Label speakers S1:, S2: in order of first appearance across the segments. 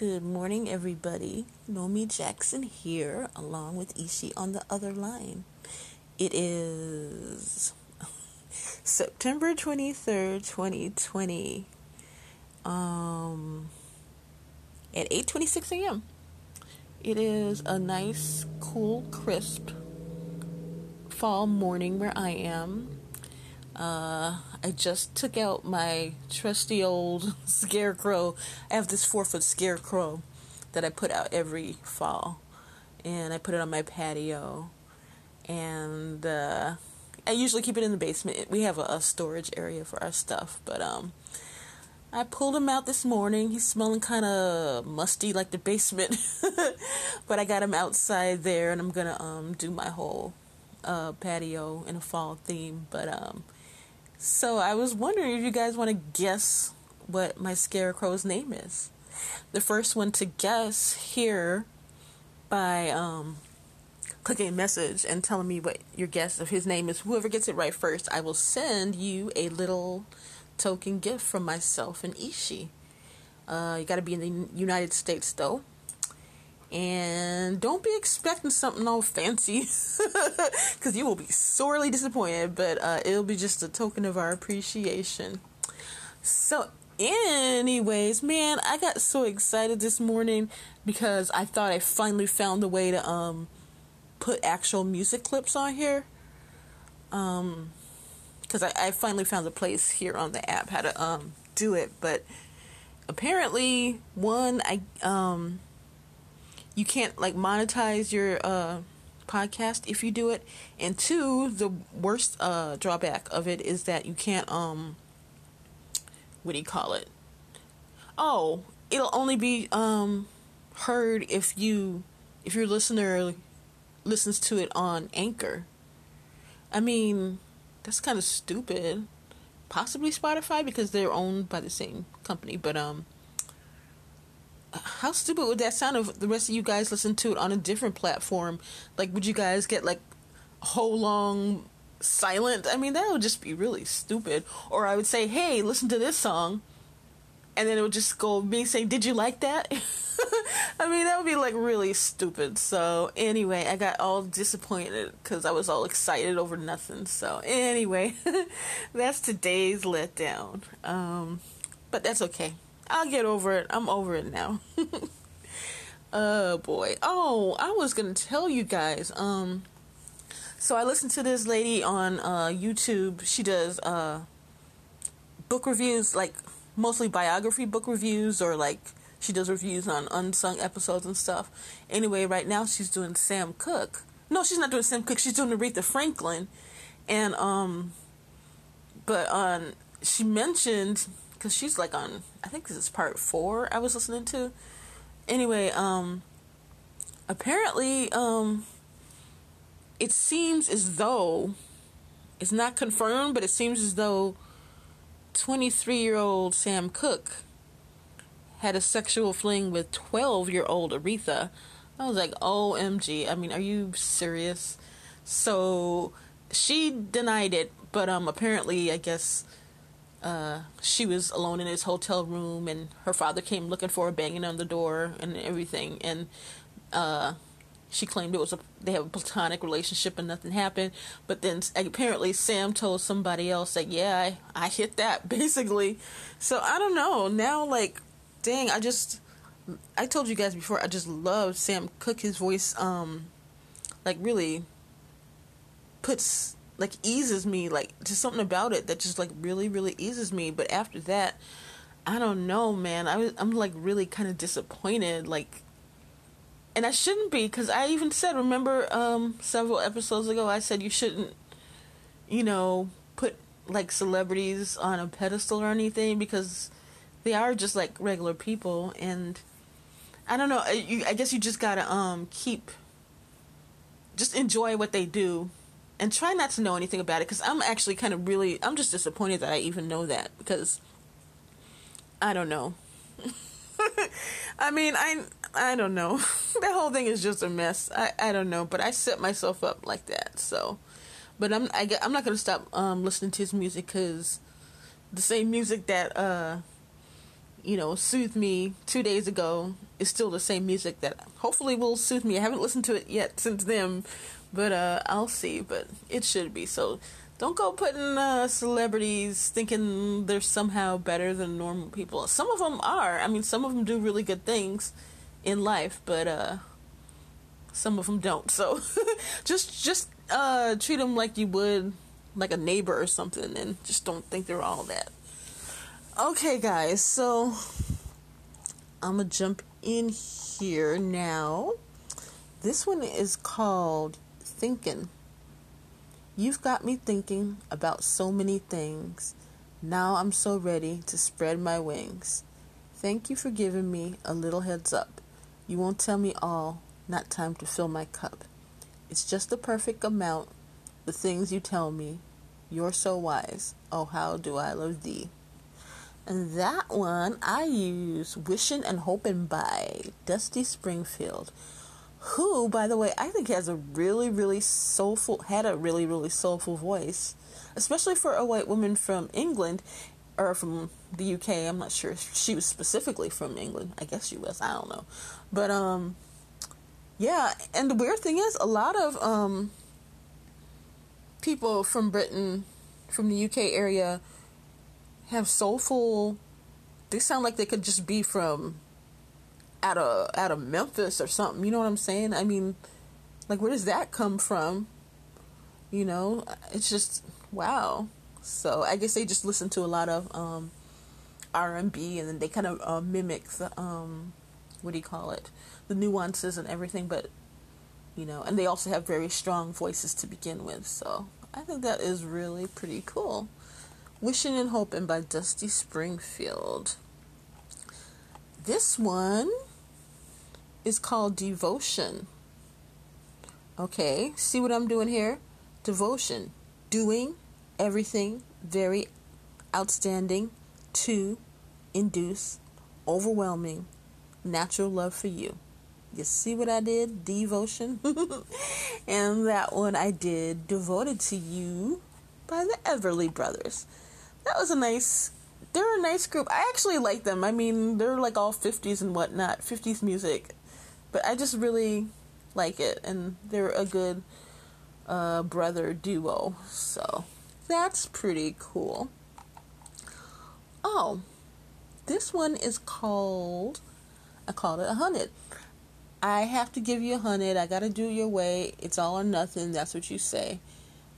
S1: Good morning, everybody. Nomy Jackson here, along with Ishi on the other line. It is September 23rd, 2020, um, at 8.26 a.m. It is a nice, cool, crisp fall morning where I am. Uh, I just took out my trusty old scarecrow. I have this four foot scarecrow that I put out every fall, and I put it on my patio. And uh, I usually keep it in the basement. We have a, a storage area for our stuff, but um, I pulled him out this morning. He's smelling kind of musty like the basement, but I got him outside there, and I'm gonna um do my whole uh patio in a fall theme. But um so I was wondering if you guys want to guess what my scarecrow's name is. The first one to guess here by um, clicking a message and telling me what your guess of his name is. Whoever gets it right first, I will send you a little token gift from myself and Ishi. Uh, you got to be in the United States though. And don't be expecting something all fancy because you will be sorely disappointed, but uh, it'll be just a token of our appreciation. So, anyways, man, I got so excited this morning because I thought I finally found a way to um, put actual music clips on here. Um, because I, I finally found a place here on the app how to um do it, but apparently one I um you can't like monetize your uh, podcast if you do it. And two the worst uh, drawback of it is that you can't um what do you call it? Oh it'll only be um heard if you if your listener listens to it on anchor. I mean that's kind of stupid. Possibly spotify because they're owned by the same company but um how stupid would that sound if the rest of you guys listened to it on a different platform? Like, would you guys get like whole long silent? I mean, that would just be really stupid. Or I would say, hey, listen to this song. And then it would just go me saying, did you like that? I mean, that would be like really stupid. So, anyway, I got all disappointed because I was all excited over nothing. So, anyway, that's today's letdown. Um, but that's okay. I'll get over it. I'm over it now. oh boy. Oh, I was gonna tell you guys. Um, so I listened to this lady on uh, YouTube. She does uh, book reviews, like mostly biography book reviews, or like she does reviews on unsung episodes and stuff. Anyway, right now she's doing Sam Cooke. No, she's not doing Sam Cooke. She's doing Aretha Franklin, and um, but on she mentioned because she's like on I think this is part four I was listening to. Anyway, um, apparently, um, it seems as though it's not confirmed, but it seems as though 23 year old Sam Cooke had a sexual fling with 12 year old Aretha. I was like, OMG. I mean, are you serious? So she denied it, but um, apparently, I guess uh, she was alone in his hotel room, and her father came looking for her, banging on the door and everything. And uh, she claimed it was a they have a platonic relationship and nothing happened. But then apparently Sam told somebody else that yeah, I I hit that basically. So I don't know now. Like, dang, I just I told you guys before. I just love Sam Cooke. His voice, um, like really puts like eases me like just something about it that just like really really eases me. But after that i don't know man. I was i'm like really kind of disappointed like and i shouldn't be because i even said remember um several episodes ago i said you shouldn't you know put like celebrities on a pedestal or anything because they are just like regular people. And i don't know I, I guess you just gotta um keep just enjoy what they do and try not to know anything about it because I'm actually kind of really I'm just disappointed that I even know that because I don't know. I mean, I I don't know. the whole thing is just a mess. I I don't know, but I set myself up like that. So, but I'm I, I'm not gonna stop um listening to his music because the same music that uh you know, soothed me two days ago is still the same music that hopefully will soothe me. I haven't listened to it yet since then, but uh, I'll see. But it should be. So don't go putting uh, celebrities thinking they're somehow better than normal people. Some of them are. I mean, some of them do really good things in life, but uh, some of them don't. So just just uh, treat them like you would like a neighbor or something, and just don't think they're all that. Okay, guys, so I'm gonna jump in here now. This one is called Thinking. You've got me thinking about so many things. Now I'm so ready to spread my wings. Thank you for giving me a little heads up. You won't tell me all, not time to fill my cup. It's just the perfect amount, the things you tell me. You're so wise. Oh, how do I love thee. And that one I use Wishing and Hoping by Dusty Springfield, who, by the way, I think has a really, really soulful, had a really, really soulful voice, especially for a white woman from England or from the UK. I'm not sure she was specifically from England. I guess she was. I don't know. But, um, yeah. And the weird thing is, a lot of, um, people from Britain, from the UK area, have soulful. They sound like they could just be from out of out of Memphis or something. You know what I'm saying? I mean, like where does that come from? You know, it's just wow. So I guess they just listen to a lot of um, R and B, and then they kind of uh, mimic the um, what do you call it, the nuances and everything. But you know, and they also have very strong voices to begin with. So I think that is really pretty cool. Wishing and Hoping by Dusty Springfield. This one is called Devotion. Okay, see what I'm doing here? Devotion. Doing everything very outstanding to induce overwhelming natural love for you. You see what I did? Devotion. and that one I did Devoted to You by the Everly Brothers that was a nice they're a nice group. I actually like them. I mean, they're like all 50s and whatnot, 50s music. But I just really like it, and they're a good uh, brother duo. So that's pretty cool. Oh, this one is called, I called it a hundred. I have to give you a hundred. I gotta do your way. It's all or nothing. That's what you say.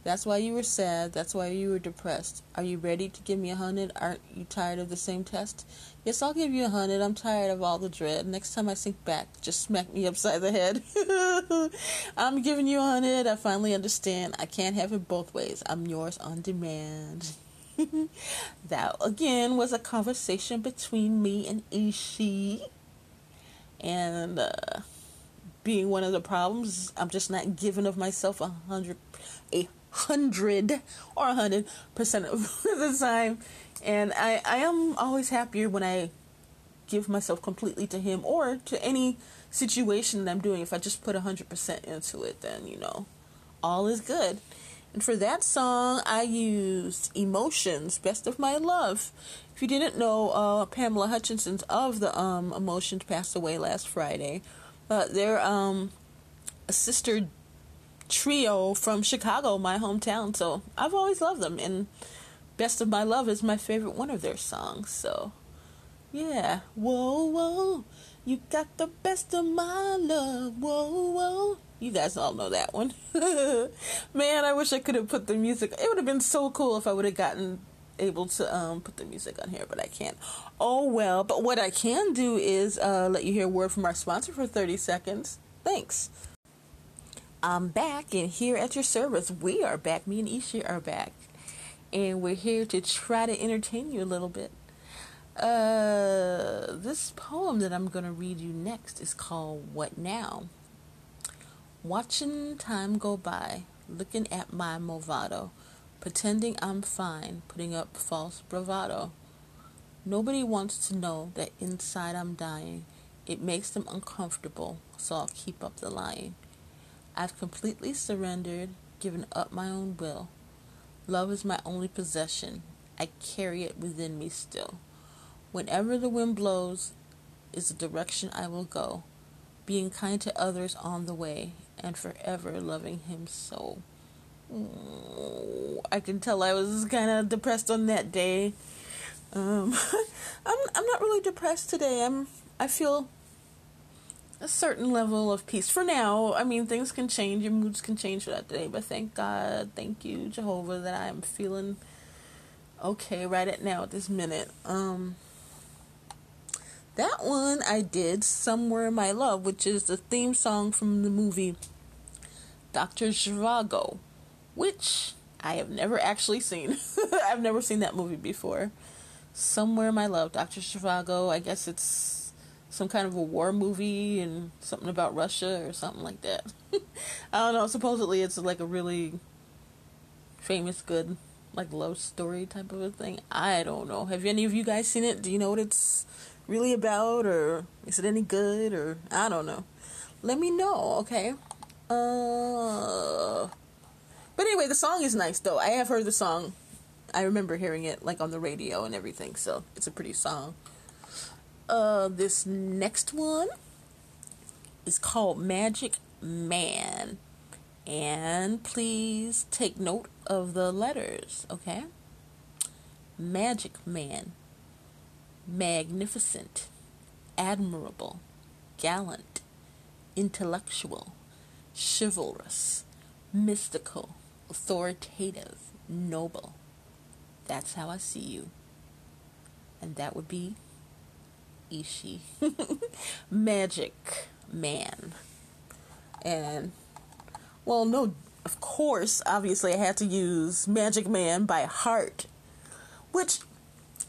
S1: That's why you were sad. That's why you were depressed. Are you ready to give me a hundred? Aren't you tired of the same test? Yes, I'll give you a hundred. I'm tired of all the dread. Next time I sink back, just smack me upside the head. I'm giving you a hundred. I finally understand. I can't have it both ways. I'm yours on demand. that again was a conversation between me and Ishi. And uh, being one of the problems, I'm just not giving of myself a hundred a hundred or a hundred percent of the time. And I, I am always happier when I give myself completely to him or to any situation that I'm doing. If I just put a hundred percent into it, then you know, all is good. And for that song, I used Emotions, Best of My Love. If you didn't know, uh, Pamela Hutchinson's of the um, Emotions passed away last Friday. But they're um, a sister trio from Chicago, my hometown. So I've always loved them, and "Best of My Love" is my favorite one of their songs. So yeah, whoa whoa, you got the best of my love. Whoa whoa. You guys all know that one. Man, I wish I could have put the music. It would have been so cool if I would have gotten able to um, put the music on here, but I can't. Oh well, but what I can do is uh, let you hear a word from our sponsor for 30 seconds. Thanks. I'm back, and here at your service, we are back. Me and Ishi are back, and we're here to try to entertain you a little bit. Uh, this poem that I'm going to read you next is called What Now? Watching time go by, looking at my Movado, pretending I'm fine, putting up false bravado. Nobody wants to know that inside I'm dying. It makes them uncomfortable, so I'll keep up the lying. I've completely surrendered, given up my own will. Love is my only possession. I carry it within me still. Whenever the wind blows is the direction I will go, being kind to others on the way, and forever loving him so. I can tell I was kind of depressed on that day. Um, I'm I'm not really depressed today. I'm I feel a certain level of peace for now. I mean, things can change, your moods can change throughout the day, but thank God, thank you, Jehovah, that I'm feeling okay right at now at this minute. Um, that one I did Somewhere in My Love, which is the theme song from the movie Dr. Zhivago, which I have never actually seen. I've never seen that movie before. Somewhere in My Love, Dr. Zhivago. I guess it's some kind of a war movie and something about Russia or something like that. I don't know. Supposedly it's like a really famous, good, like love story type of a thing. I don't know. Have any of you guys seen it? Do you know what it's really about or is it any good or I don't know. Let me know, okay? Uh But anyway, the song is nice though. I have heard the song. I remember hearing it like on the radio and everything, so it's a pretty song. Uh this next one is called Magic Man. And please take note of the letters, okay? Magic Man magnificent, admirable, gallant, intellectual, chivalrous, mystical, authoritative, noble. That's how I see you. And that would be Ishi. Magic man. And, well, no, of course, obviously, I had to use Magic Man by Heart, which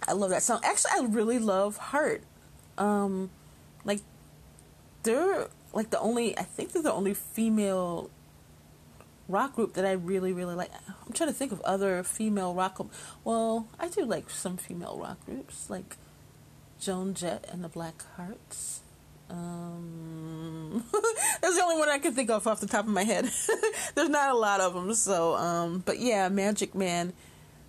S1: I love that song. Actually, I really love Heart. Um, like they're like the only. I think they're the only female rock group that I really really like. I'm trying to think of other female rock. Well, I do like some female rock groups like Joan Jett and the Black Hearts. Um, that's the only one I can think of off the top of my head. There's not a lot of them, so um, but yeah, Magic Man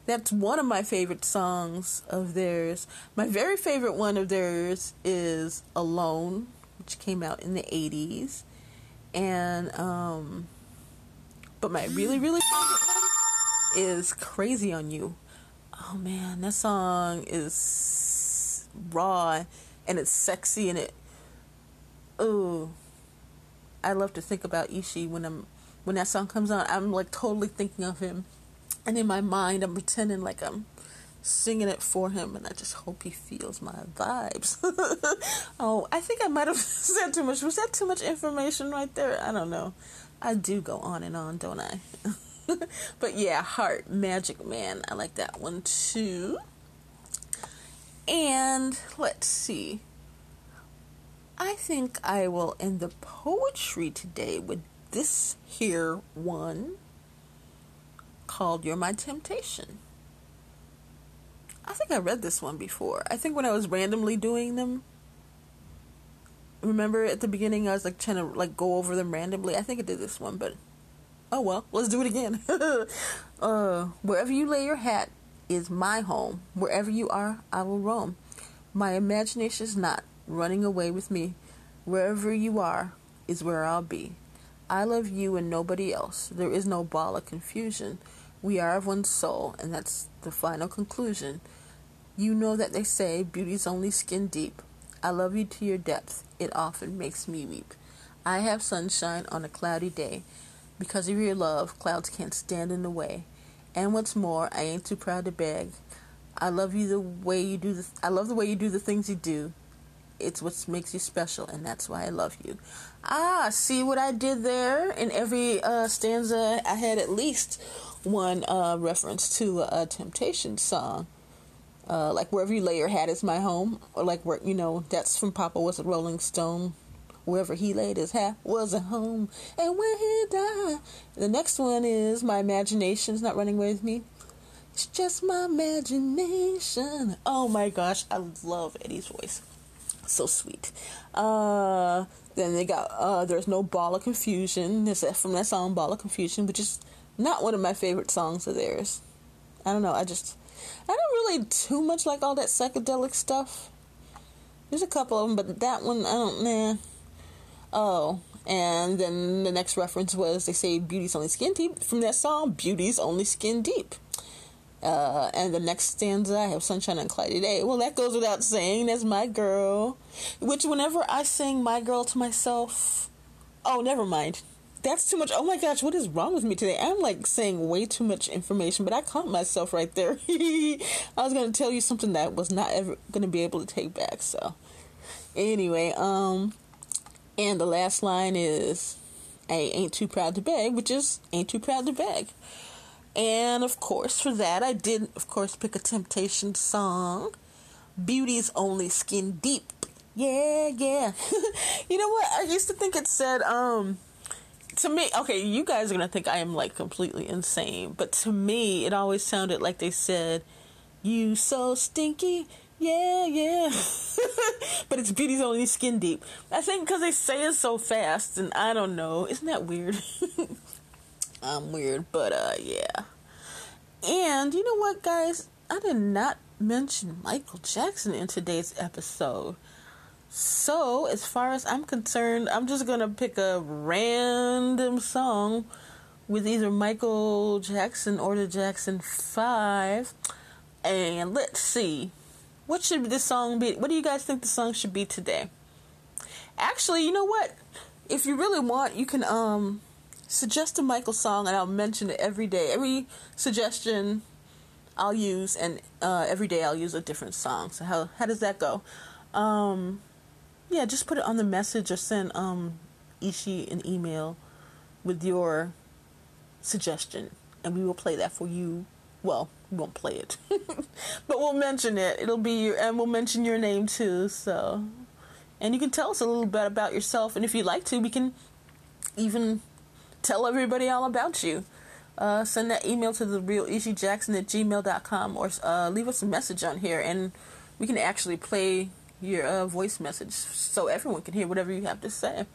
S1: that's one of my favorite songs of theirs. My very favorite one of theirs is Alone, which came out in the 80s. And, um, but my really, really favorite one is Crazy on You. Oh man, that song is raw and it's sexy and it, oh, I love to think about Ishi when I'm, when that song comes on. I'm like totally thinking of him and in my mind, I'm pretending like I'm singing it for him, and I just hope he feels my vibes. oh, I think I might have said too much. Was that too much information right there? I don't know. I do go on and on, don't I? but yeah, Heart Magic Man. I like that one too. And let's see. I think I will end the poetry today with this here one called You're My Temptation. I think I read this one before. I think when I was randomly doing them, remember at the beginning I was like trying to like go over them randomly. I think I did this one, but oh well, let's do it again. uh, wherever you lay your hat is my home. Wherever you are, I will roam. My imagination is not running away with me. Wherever you are is where I'll be. I love you and nobody else. There is no ball of confusion. We are of one soul, and that's the final conclusion. You know that they say beauty's only skin deep. I love you to your depth. It often makes me weep. I have sunshine on a cloudy day. Because of your love, clouds can't stand in the way. And what's more, I ain't too proud to beg. I love you the way you do the I love the way you do the things you do. It's what makes you special, and that's why I love you. Ah, see what I did there? In every uh, stanza, I had at least one uh, reference to a, a Temptation song. Uh, like wherever you lay your hat is my home, or like where you know that's from Papa was a Rolling Stone. Wherever he laid his hat was a home, and when he died, the next one is my imagination's not running away with me. It's just my imagination. Oh my gosh, I love Eddie's voice so sweet. Uh, then they got uh, there's no ball of confusion. This from that song, ball of confusion, which is not one of my favorite songs of theirs. I don't know. I just I don't really too much like all that psychedelic stuff. There's a couple of them, but that one I don't. Nah. Oh, and then the next reference was they say "Beauty's only skin deep" from that song. "Beauty's only skin deep." Uh, and the next stanza, I have sunshine and cloudy day. Well, that goes without saying. That's my girl. Which, whenever I sing my girl to myself, oh, never mind. That's too much. Oh my gosh, what is wrong with me today? I'm like saying way too much information, but I caught myself right there. I was going to tell you something that was not ever going to be able to take back. So, anyway, um, and the last line is, I ain't too proud to beg, which is ain't too proud to beg. And of course, for that, I did, of course, pick a Temptation song. Beauty's only skin deep. Yeah, yeah. you know what? I used to think it said, um, to me, okay, you guys are gonna think I am like completely insane, but to me, it always sounded like they said, "You so stinky." Yeah, yeah. but it's beauty's only skin deep. I think because they say it so fast, and I don't know. Isn't that weird? I'm weird, but uh, yeah. And you know what, guys? I did not mention Michael Jackson in today's episode. So, as far as I'm concerned, I'm just gonna pick a random song with either Michael Jackson or the Jackson 5. And let's see. What should this song be? What do you guys think the song should be today? Actually, you know what? If you really want, you can um suggest a Michael song and I'll mention it every day. Every suggestion I'll use and uh, every day I'll use a different song. So how how does that go? Um, yeah, just put it on the message or send um, Ishi an email with your suggestion and we will play that for you. Well, we won't play it, but we'll mention it. It'll be your, and we'll mention your name too. So, and you can tell us a little bit about yourself, and if you'd like to, we can even tell everybody all about you. Uh, send that email to the real Jackson at gmail.com or uh, leave us a message on here and we can actually play your uh, voice message so everyone can hear whatever you have to say.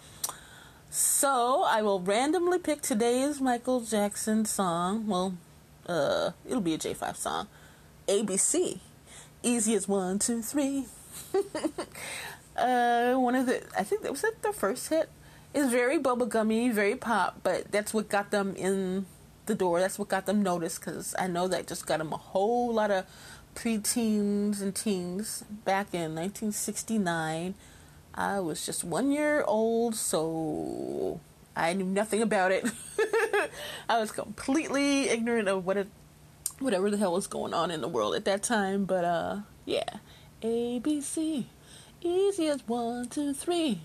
S1: So I will randomly pick today's Michael Jackson song. Well, uh, it'll be a J5 song. ABC. Easy as one, two, three. uh, one of the, I think that was it the first hit it's very bubblegummy, very pop, but that's what got them in the door. That's what got them noticed because I know that just got them a whole lot of preteens and teens back in 1969. I was just one year old, so I knew nothing about it. I was completely ignorant of what it, whatever the hell was going on in the world at that time. But uh, yeah, A B C, easy as one, two, three.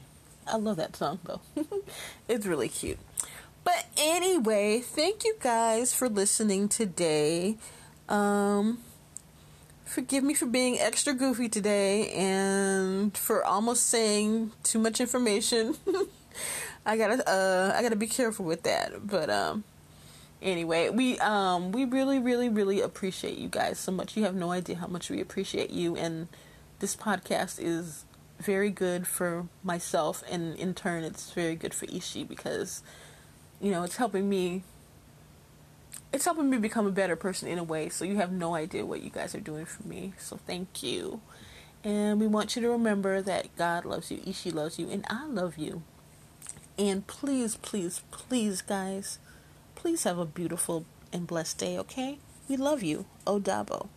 S1: I love that song though. it's really cute. But anyway, thank you guys for listening today. Um forgive me for being extra goofy today and for almost saying too much information. I gotta uh I gotta be careful with that. But um anyway, we um we really, really, really appreciate you guys so much. You have no idea how much we appreciate you and this podcast is very good for myself, and in turn, it's very good for Ishi because, you know, it's helping me. It's helping me become a better person in a way. So you have no idea what you guys are doing for me. So thank you, and we want you to remember that God loves you, Ishi loves you, and I love you. And please, please, please, guys, please have a beautiful and blessed day. Okay? We love you. Odabo.